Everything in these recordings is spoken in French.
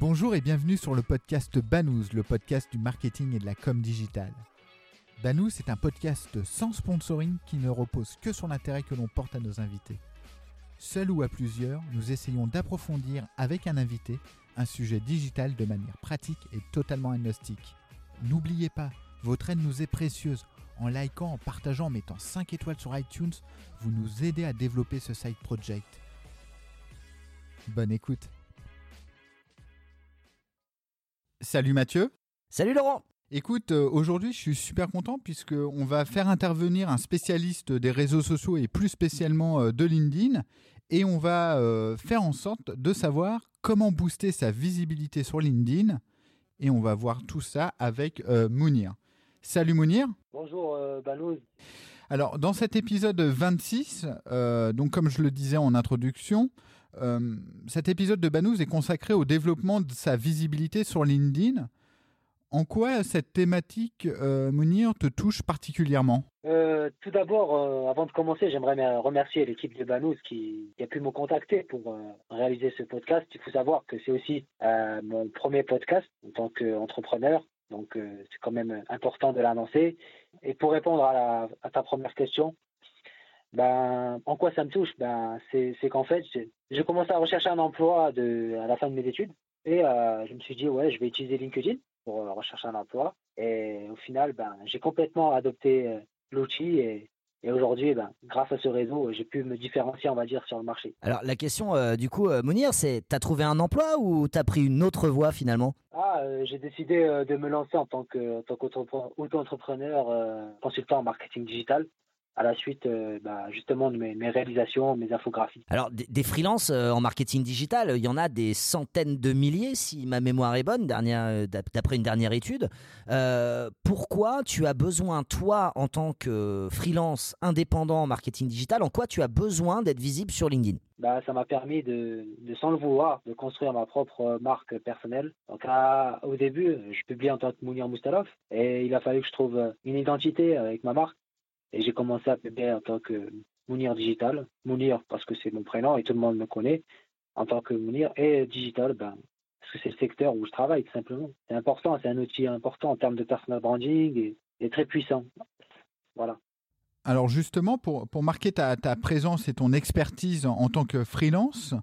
Bonjour et bienvenue sur le podcast Banous, le podcast du marketing et de la com digital. Banous est un podcast sans sponsoring qui ne repose que sur l'intérêt que l'on porte à nos invités. Seul ou à plusieurs, nous essayons d'approfondir avec un invité un sujet digital de manière pratique et totalement agnostique. N'oubliez pas, votre aide nous est précieuse. En likant, en partageant, en mettant 5 étoiles sur iTunes, vous nous aidez à développer ce side project. Bonne écoute. Salut Mathieu. Salut Laurent. Écoute, euh, aujourd'hui je suis super content puisque on va faire intervenir un spécialiste des réseaux sociaux et plus spécialement euh, de LinkedIn et on va euh, faire en sorte de savoir comment booster sa visibilité sur LinkedIn et on va voir tout ça avec Mounir. Salut Mounir. Bonjour Balouz. Alors dans cet épisode 26, donc comme je le disais en introduction, cet épisode de Banouz est consacré au développement de sa visibilité sur LinkedIn. En quoi cette thématique, euh, Mounir, te touche particulièrement? Euh, Tout d'abord, euh, avant de commencer, j'aimerais remercier l'équipe de Banouz qui, a pu me contacter pour euh, réaliser ce podcast. Il faut savoir que c'est aussi mon premier podcast en tant qu'entrepreneur, donc c'est quand même important de l'annoncer. Et pour répondre à, ta première question, ben, en quoi ça me touche? Ben, C'est qu'en fait, j'ai commencé à rechercher un emploi de, à la fin de mes études et je me suis dit, ouais, je vais utiliser LinkedIn pour euh, rechercher un emploi. Et au final, ben, j'ai complètement adopté euh, l'outil et, aujourd'hui, ben, grâce à ce réseau, j'ai pu me différencier, on va dire, sur le marché. Alors la question, euh, du coup, Mounir, c'est t'as trouvé un emploi ou t'as pris une autre voie finalement? Ah, j'ai décidé de me lancer en tant qu'auto-entrepreneur, consultant en marketing digital à la suite euh, bah, justement de mes, réalisations, mes infographies. Alors des, des freelances euh, en marketing digital, il y en a des centaines de milliers si ma mémoire est bonne, euh, d'après une dernière étude. pourquoi tu as besoin, toi, en tant que freelance indépendant en marketing digital, en quoi tu as besoin d'être visible sur LinkedIn? Bah, ça m'a permis de, de, sans le vouloir, de construire ma propre marque personnelle. Donc au début, je publie en tant que Mounir Moustalov et il a fallu que je trouve une identité avec ma marque. Et j'ai commencé à publier en tant que Mounir Digital. Mounir parce que c'est mon prénom et tout le monde me connaît en tant que Mounir. Et Digital, ben, parce que c'est le secteur où je travaille tout simplement. C'est important, c'est un outil important en termes de personal branding et, très puissant. Voilà. Alors justement, pour, marquer ta, ta, présence et ton expertise en, tant que freelance,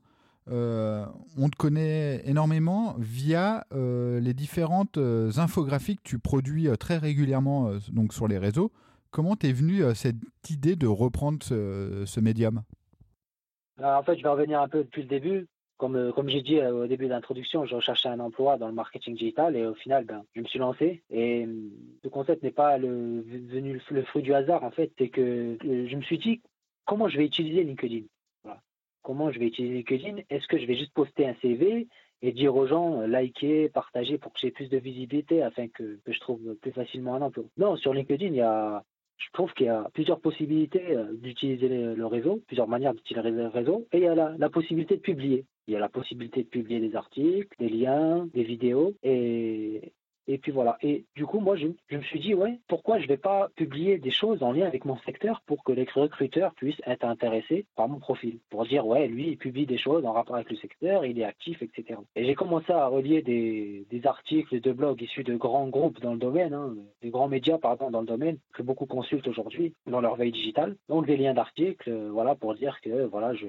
euh, on te connaît énormément via euh, les différentes euh, infographies que tu produis très régulièrement donc sur les réseaux. Comment t'es venue euh, cette idée de reprendre ce, médium? En fait, je vais revenir un peu depuis le début. Comme, euh, comme j'ai dit euh, au début de l'introduction, je recherchais un emploi dans le marketing digital et au final, ben, je me suis lancé. Et ce concept n'est pas le, venu le fruit du hasard, en fait. C'est que je me suis dit, comment je vais utiliser LinkedIn? Comment je vais utiliser LinkedIn? Est-ce que je vais juste poster un CV et dire aux gens, liker, partager pour que j'ai plus de visibilité afin que, que je trouve plus facilement un emploi? Non, sur LinkedIn, il y a, je trouve qu'il y a plusieurs possibilités euh, d'utiliser le réseau, plusieurs manières d'utiliser le réseau, et il y a la, la, possibilité de publier. Il y a la possibilité de publier des articles, des liens, des vidéos, et, et puis voilà. Et du coup, moi, je, me suis dit, ouais, pourquoi je vais pas publier des choses en lien avec mon secteur pour que les recruteurs puissent être intéressés par mon profil, pour dire, ouais, lui, il publie des choses en rapport avec le secteur, il est actif, etc. Et j'ai commencé à relier des, des articles de blogs issus de grands groupes dans le domaine, hein, des grands médias, pardon, dans le domaine que beaucoup consultent aujourd'hui dans leur veille digitale. Donc des liens d'articles, euh, voilà, pour dire que voilà, je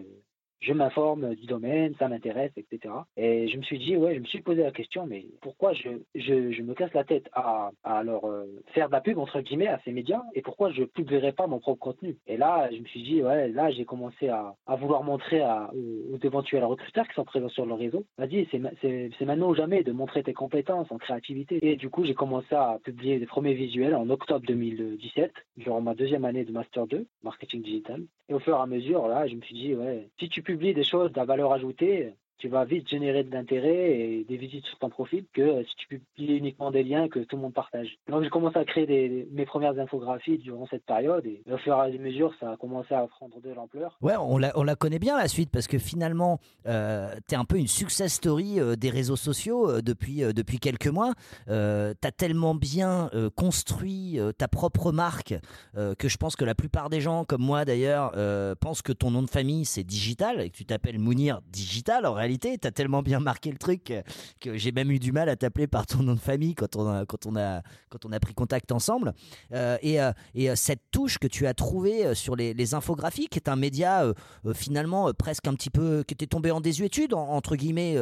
je m'informe du domaine, ça m'intéresse, etc. Et je me suis dit, ouais, je me suis posé la question, mais pourquoi je, je, me casse la tête à, à leur euh, faire de la pub, entre guillemets, à ces médias, et pourquoi je publierai pas mon propre contenu? Et là, je me suis dit, ouais, là, j'ai commencé à, à vouloir montrer à, aux, éventuels recruteurs qui sont présents sur le réseau, vas-y, c'est maintenant ou jamais de montrer tes compétences en créativité. Et du coup, j'ai commencé à publier des premiers visuels en octobre 2017, durant ma deuxième année de Master 2, Marketing Digital. Et au fur et à mesure, là, je me suis dit, ouais, si tu publies des choses de valeur ajoutée, tu vas vite générer de l'intérêt et des visites sur ton profil que si tu publies uniquement des liens que tout le monde partage. Donc j'ai commencé à créer mes premières infographies durant cette période et au fur et à mesure ça a commencé à prendre de l'ampleur. Ouais, on la, on la connaît bien la suite parce que finalement euh, tu es un peu une success story euh, des réseaux sociaux euh, depuis, euh, depuis quelques mois. Euh, tu as tellement bien construit ta propre marque que je pense que la plupart des gens comme moi d'ailleurs pensent que ton nom de famille c'est digital et que tu t'appelles Mounir Digital. En réalité, tu as tellement bien marqué le truc que, j'ai même eu du mal à t'appeler par ton nom de famille quand on a, quand on a, quand on a pris contact ensemble. et, et cette touche que tu as trouvée sur les, les infographies, qui est un média finalement presque un petit peu, qui était tombé en désuétude, entre guillemets,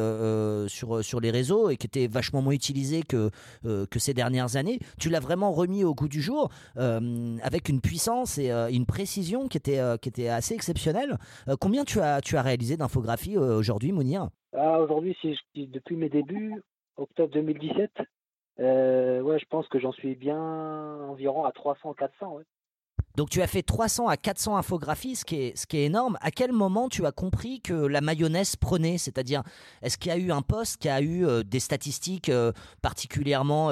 sur, sur les réseaux et qui était vachement moins utilisé que, que ces dernières années, tu l'as vraiment remis au goût du jour avec une puissance et une précision qui était, qui était assez exceptionnelle. combien tu as, tu as réalisé d'infographies aujourd'hui, Mounir? Ah, Aujourd'hui, si depuis mes débuts, octobre 2017, euh, ouais, je pense que j'en suis bien environ à 300, 400. Donc tu as fait 300 à 400 infographies, ce qui, est, ce qui est énorme. À quel moment tu as compris que la mayonnaise prenait? C'est-à-dire, est-ce qu'il y a eu un poste qui a eu euh, des statistiques euh, particulièrement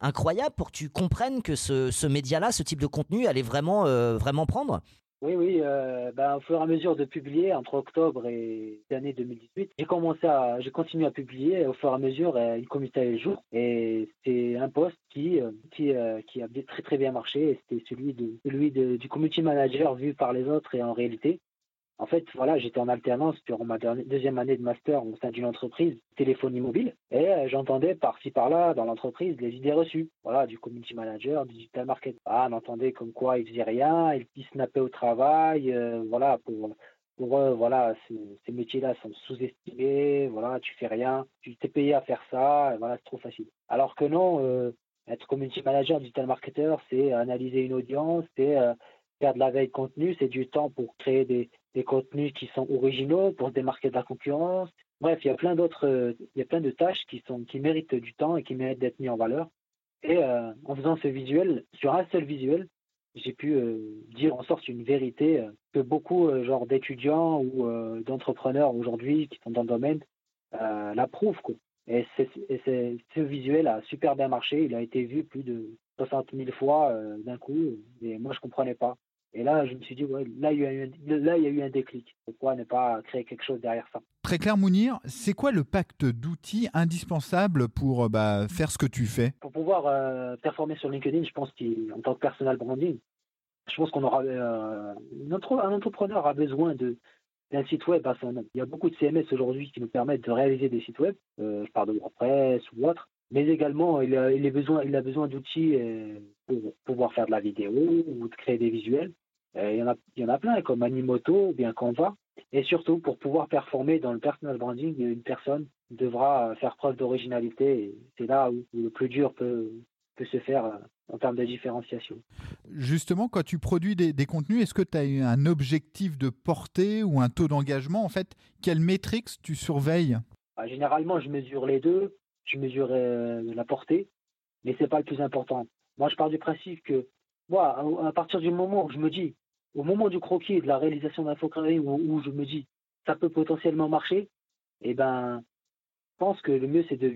incroyables pour que tu comprennes que ce, ce média-là, ce type de contenu, allait vraiment, vraiment prendre? Oui, oui. Euh, ben, au fur et à mesure de publier, entre octobre et l'année 2018, j'ai commencé à, j'ai continué à publier. au fur et à mesure, euh, une communauté le jour. Et c'est un poste qui, euh, qui, qui a très très bien marché. C'était celui de, celui de, du community manager vu par les autres et en réalité, en fait, voilà, j'étais en alternance durant ma deuxième année de master au sein d'une entreprise téléphonie mobile et euh, j'entendais par-ci par-là dans l'entreprise les idées reçues. Voilà, du community manager, du digital marketing. Ah, on entendait comme quoi ils faisaient rien, ils, ils snappaient au travail, euh, voilà, pour pour eux, voilà, ces, métiers-là sont sous-estimés, voilà, tu fais rien, tu t'es payé à faire ça, voilà, c'est trop facile. Alors que non, euh, être community manager, digital marketer, c'est analyser une audience, c'est faire de la veille de contenu, c'est du temps pour créer des, des contenus qui sont originaux pour se démarquer de la concurrence. Bref, il y a plein d'autres, il y a plein de tâches qui sont qui méritent du temps et qui méritent d'être mis en valeur. Et euh, en faisant ce visuel, sur un seul visuel, j'ai pu euh, dire en sorte une vérité euh, que beaucoup genre d'étudiants ou d'entrepreneurs aujourd'hui qui sont dans le domaine l'approuvent. Et, et ce visuel a super bien marché. Il a été vu plus de 60 000 fois d'un coup. Et moi, je comprenais pas. Et là, je me suis dit, ouais, là, il y a eu un, là, il y a eu un déclic. Pourquoi ne pas créer quelque chose derrière ça? Très clair, Mounir, c'est quoi le pacte d'outils indispensable pour euh, bah, faire ce que tu fais? Pour pouvoir euh, performer sur LinkedIn, je pense qu'en tant que personal branding, je pense qu'on aura euh, un entrepreneur a besoin de d'un site web à son nom. Il y a beaucoup de CMS aujourd'hui qui nous permettent de réaliser des sites web. je parle de WordPress ou autre mais également il a, il a besoin, il a besoin d'outils pour pouvoir faire de la vidéo ou de créer des visuels. Euh, il, y en a, il y en a plein, comme Animoto ou bien Canva. Et surtout, pour pouvoir performer dans le personal branding, une personne devra faire preuve d'originalité. C'est là où, le plus dur peut, peut se faire euh, en termes de différenciation. Justement, quand tu produis des, des contenus, est-ce que tu as eu un objectif de portée ou un taux d'engagement? En fait, quelles métriques tu surveilles? Bah, Généralement, je mesure les deux. Je mesure euh, la portée, mais ce n'est pas le plus important. Moi, je pars du principe que, moi, à partir du moment où je me dis, au moment du croquis et de la réalisation d'un faux où, où, je me dis ça peut potentiellement marcher, eh ben, je pense que le mieux c'est de,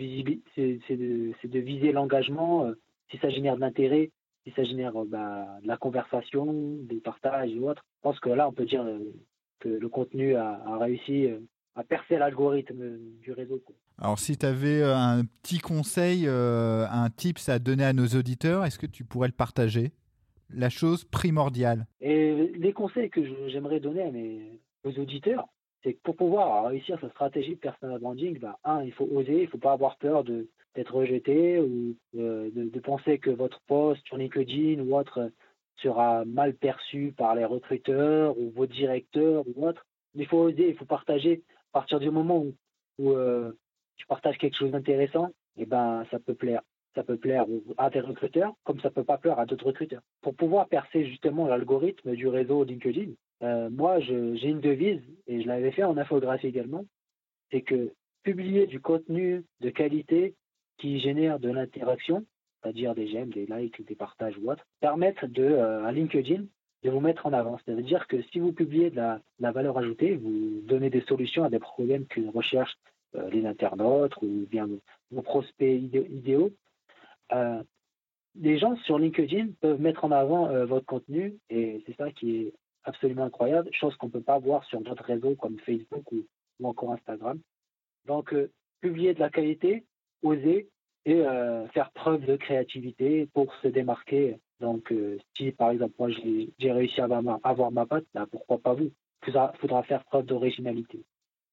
c'est, de, de, viser l'engagement, euh, si ça génère de l'intérêt, si ça génère euh, bah, de la conversation, des partages ou autre. Je pense que là on peut dire euh, que le contenu a, réussi à percer l'algorithme du réseau. Alors si tu avais un petit conseil, un tips à donner à nos auditeurs, est-ce que tu pourrais le partager? La chose primordiale Et les conseils que j'aimerais donner à mes auditeurs, c'est que pour pouvoir réussir sa stratégie de personal branding, ben, un, il faut oser, il ne faut pas avoir peur d'être rejeté ou euh, de, penser que votre poste sur LinkedIn ou autre sera mal perçu par les recruteurs ou vos directeurs ou autre. Il faut oser, il faut partager. À partir du moment où, euh, tu partages quelque chose d'intéressant, eh ben ça peut plaire ça peut plaire à des recruteurs, comme ça peut pas plaire à d'autres recruteurs. Pour pouvoir percer justement l'algorithme du réseau LinkedIn, euh, moi, j'ai une devise, et je l'avais fait en infographie également, c'est que publier du contenu de qualité qui génère de l'interaction, c'est-à-dire des j'aime, des likes, des partages ou autre, permettent de, euh, à LinkedIn de vous mettre en avant. C'est-à-dire que si vous publiez de la, valeur ajoutée, vous donnez des solutions à des problèmes que recherchent euh, les internautes ou bien vos prospects idéaux, euh, les gens sur LinkedIn peuvent mettre en avant euh, votre contenu et c'est ça qui est absolument incroyable, chose qu'on ne peut pas voir sur d'autres réseaux comme Facebook ou, encore Instagram. Donc, euh, publier de la qualité, oser et faire preuve de créativité pour se démarquer. Donc, si par exemple, moi j'ai réussi à avoir ma, patte, ben, pourquoi pas vous? Il faudra, faire preuve d'originalité.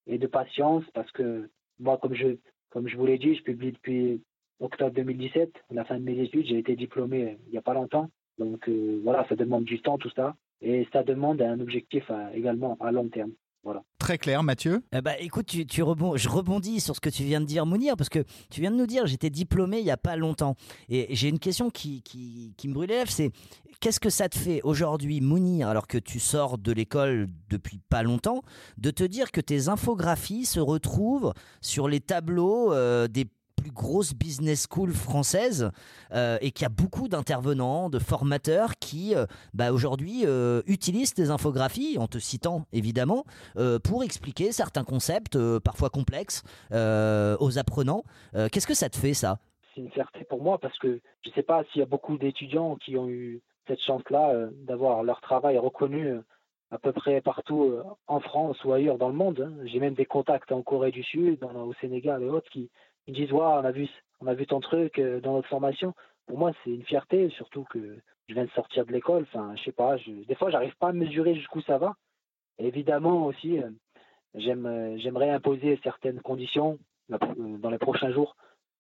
et de patience parce que moi, comme je, comme je vous l'ai dit, je publie depuis octobre 2017, à la fin de mes études. J'ai été diplômé il n'y a pas longtemps. Donc voilà, ça demande du temps, tout ça. Et ça demande un objectif également à long terme. Très clair, Mathieu. Bah, écoute, tu, tu je rebondis sur ce que tu viens de dire, Mounir, parce que tu viens de nous dire, j'étais diplômé il n'y a pas longtemps. Et j'ai une question qui, qui, qui me brûle les lèvres, c'est qu'est-ce que ça te fait aujourd'hui, Mounir, alors que tu sors de l'école depuis pas longtemps, de te dire que tes infographies se retrouvent sur les tableaux euh, des plus grosse business school française euh, et qu'il y a beaucoup d'intervenants, de formateurs qui euh, bah, aujourd'hui euh, utilisent tes infographies, en te citant évidemment, pour expliquer certains concepts parfois complexes aux apprenants. Qu'est-ce que ça te fait ça? C'est une fierté pour moi parce que je ne sais pas s'il y a beaucoup d'étudiants qui ont eu cette chance-là d'avoir leur travail reconnu à peu près partout en France ou ailleurs dans le monde. Hein. J'ai même des contacts en Corée du Sud, au Sénégal et autres qui, ils disent on a vu on a vu ton truc euh, dans notre formation. Pour moi, c'est une fierté, surtout que je viens de sortir de l'école. Enfin, je sais pas, des fois, j'arrive pas à mesurer jusqu'où ça va. évidemment aussi, euh, euh, j'aimerais imposer certaines conditions dans les prochains jours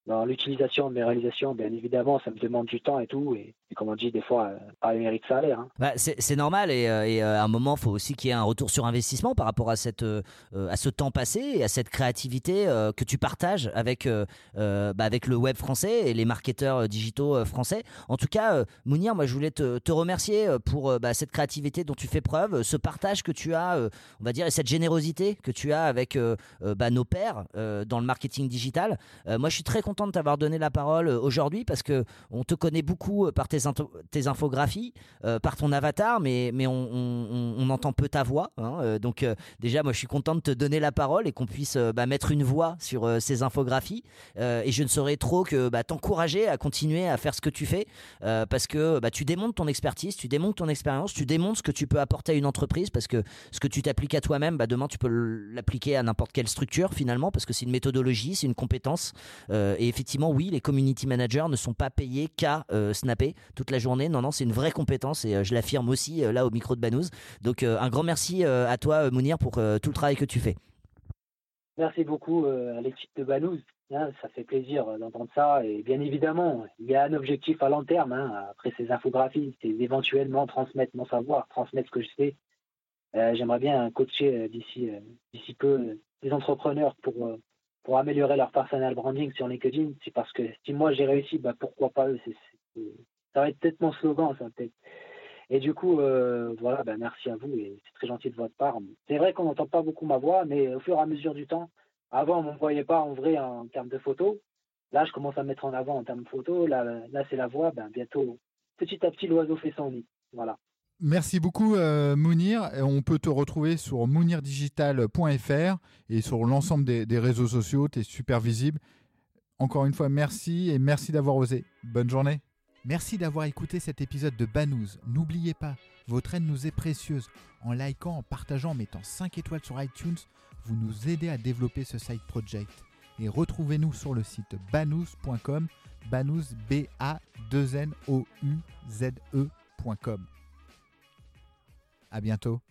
l'utilisation de mes réalisations, bien évidemment, ça me demande du temps et tout. Et, comme on dit, des fois, euh, pas le mérite salaire. Hein. Bah, c'est normal. Et, euh, euh, à un moment, il faut aussi qu'il y ait un retour sur investissement par rapport à, cette, à ce temps passé et à cette créativité que tu partages avec, bah, avec le web français et les marketeurs digitaux français. En tout cas, Mounir, moi, je voulais te, remercier pour bah, cette créativité dont tu fais preuve, ce partage que tu as, on va dire, et cette générosité que tu as avec nos pairs dans le marketing digital. moi, je suis très content content de t'avoir donné la parole euh, aujourd'hui parce que on te connaît beaucoup euh, par tes, infographies, euh, par ton avatar, mais, mais on, entend peu ta voix. Hein, donc déjà, moi, je suis content de te donner la parole et qu'on puisse bah, mettre une voix sur ces infographies. et je ne saurais trop que bah, t'encourager à continuer à faire ce que tu fais parce que bah, tu démontres ton expertise, tu démontres ton expérience, tu démontres ce que tu peux apporter à une entreprise parce que ce que tu t'appliques à toi-même, demain, tu peux l'appliquer à n'importe quelle structure finalement parce que c'est une méthodologie, c'est une compétence. Et effectivement, oui, les community managers ne sont pas payés qu'à euh, snapper toute la journée. Non, non, c'est une vraie compétence et euh, je l'affirme aussi euh, là au micro de Banous. Donc un grand merci à toi, Mounir, pour tout le travail que tu fais. Merci beaucoup à l'équipe de Banous. Hein, ça fait plaisir d'entendre ça. Et bien évidemment, il y a un objectif à long terme. Hein, après ces infographies, c'est éventuellement transmettre mon savoir, transmettre ce que je sais. J'aimerais bien coacher d'ici d'ici peu des entrepreneurs pour pour améliorer leur personal branding sur LinkedIn, c'est parce que si moi j'ai réussi, bah pourquoi pas eux Ça va être peut-être mon slogan, ça peut-être. Et du coup, euh, voilà, bah, merci à vous et c'est très gentil de votre part. C'est vrai qu'on n'entend pas beaucoup ma voix, mais au fur et à mesure du temps, avant on ne me voyait pas en vrai en termes de photos. Là, je commence à me mettre en avant en termes de photos. Là, là c'est la voix. Ben, bientôt, petit à petit, l'oiseau fait son nid. Voilà. Merci beaucoup euh, Mounir. On peut te retrouver sur mounirdigital.fr et sur l'ensemble des, réseaux sociaux. Tu es super visible. Encore une fois, merci et merci d'avoir osé. Bonne journée. Merci d'avoir écouté cet épisode de Banous. N'oubliez pas, votre aide nous est précieuse. En likant, en partageant, en mettant 5 étoiles sur iTunes, vous nous aidez à développer ce site project. Et retrouvez-nous sur le site banous.com, banous b a 2 n o u z e.com. À bientôt.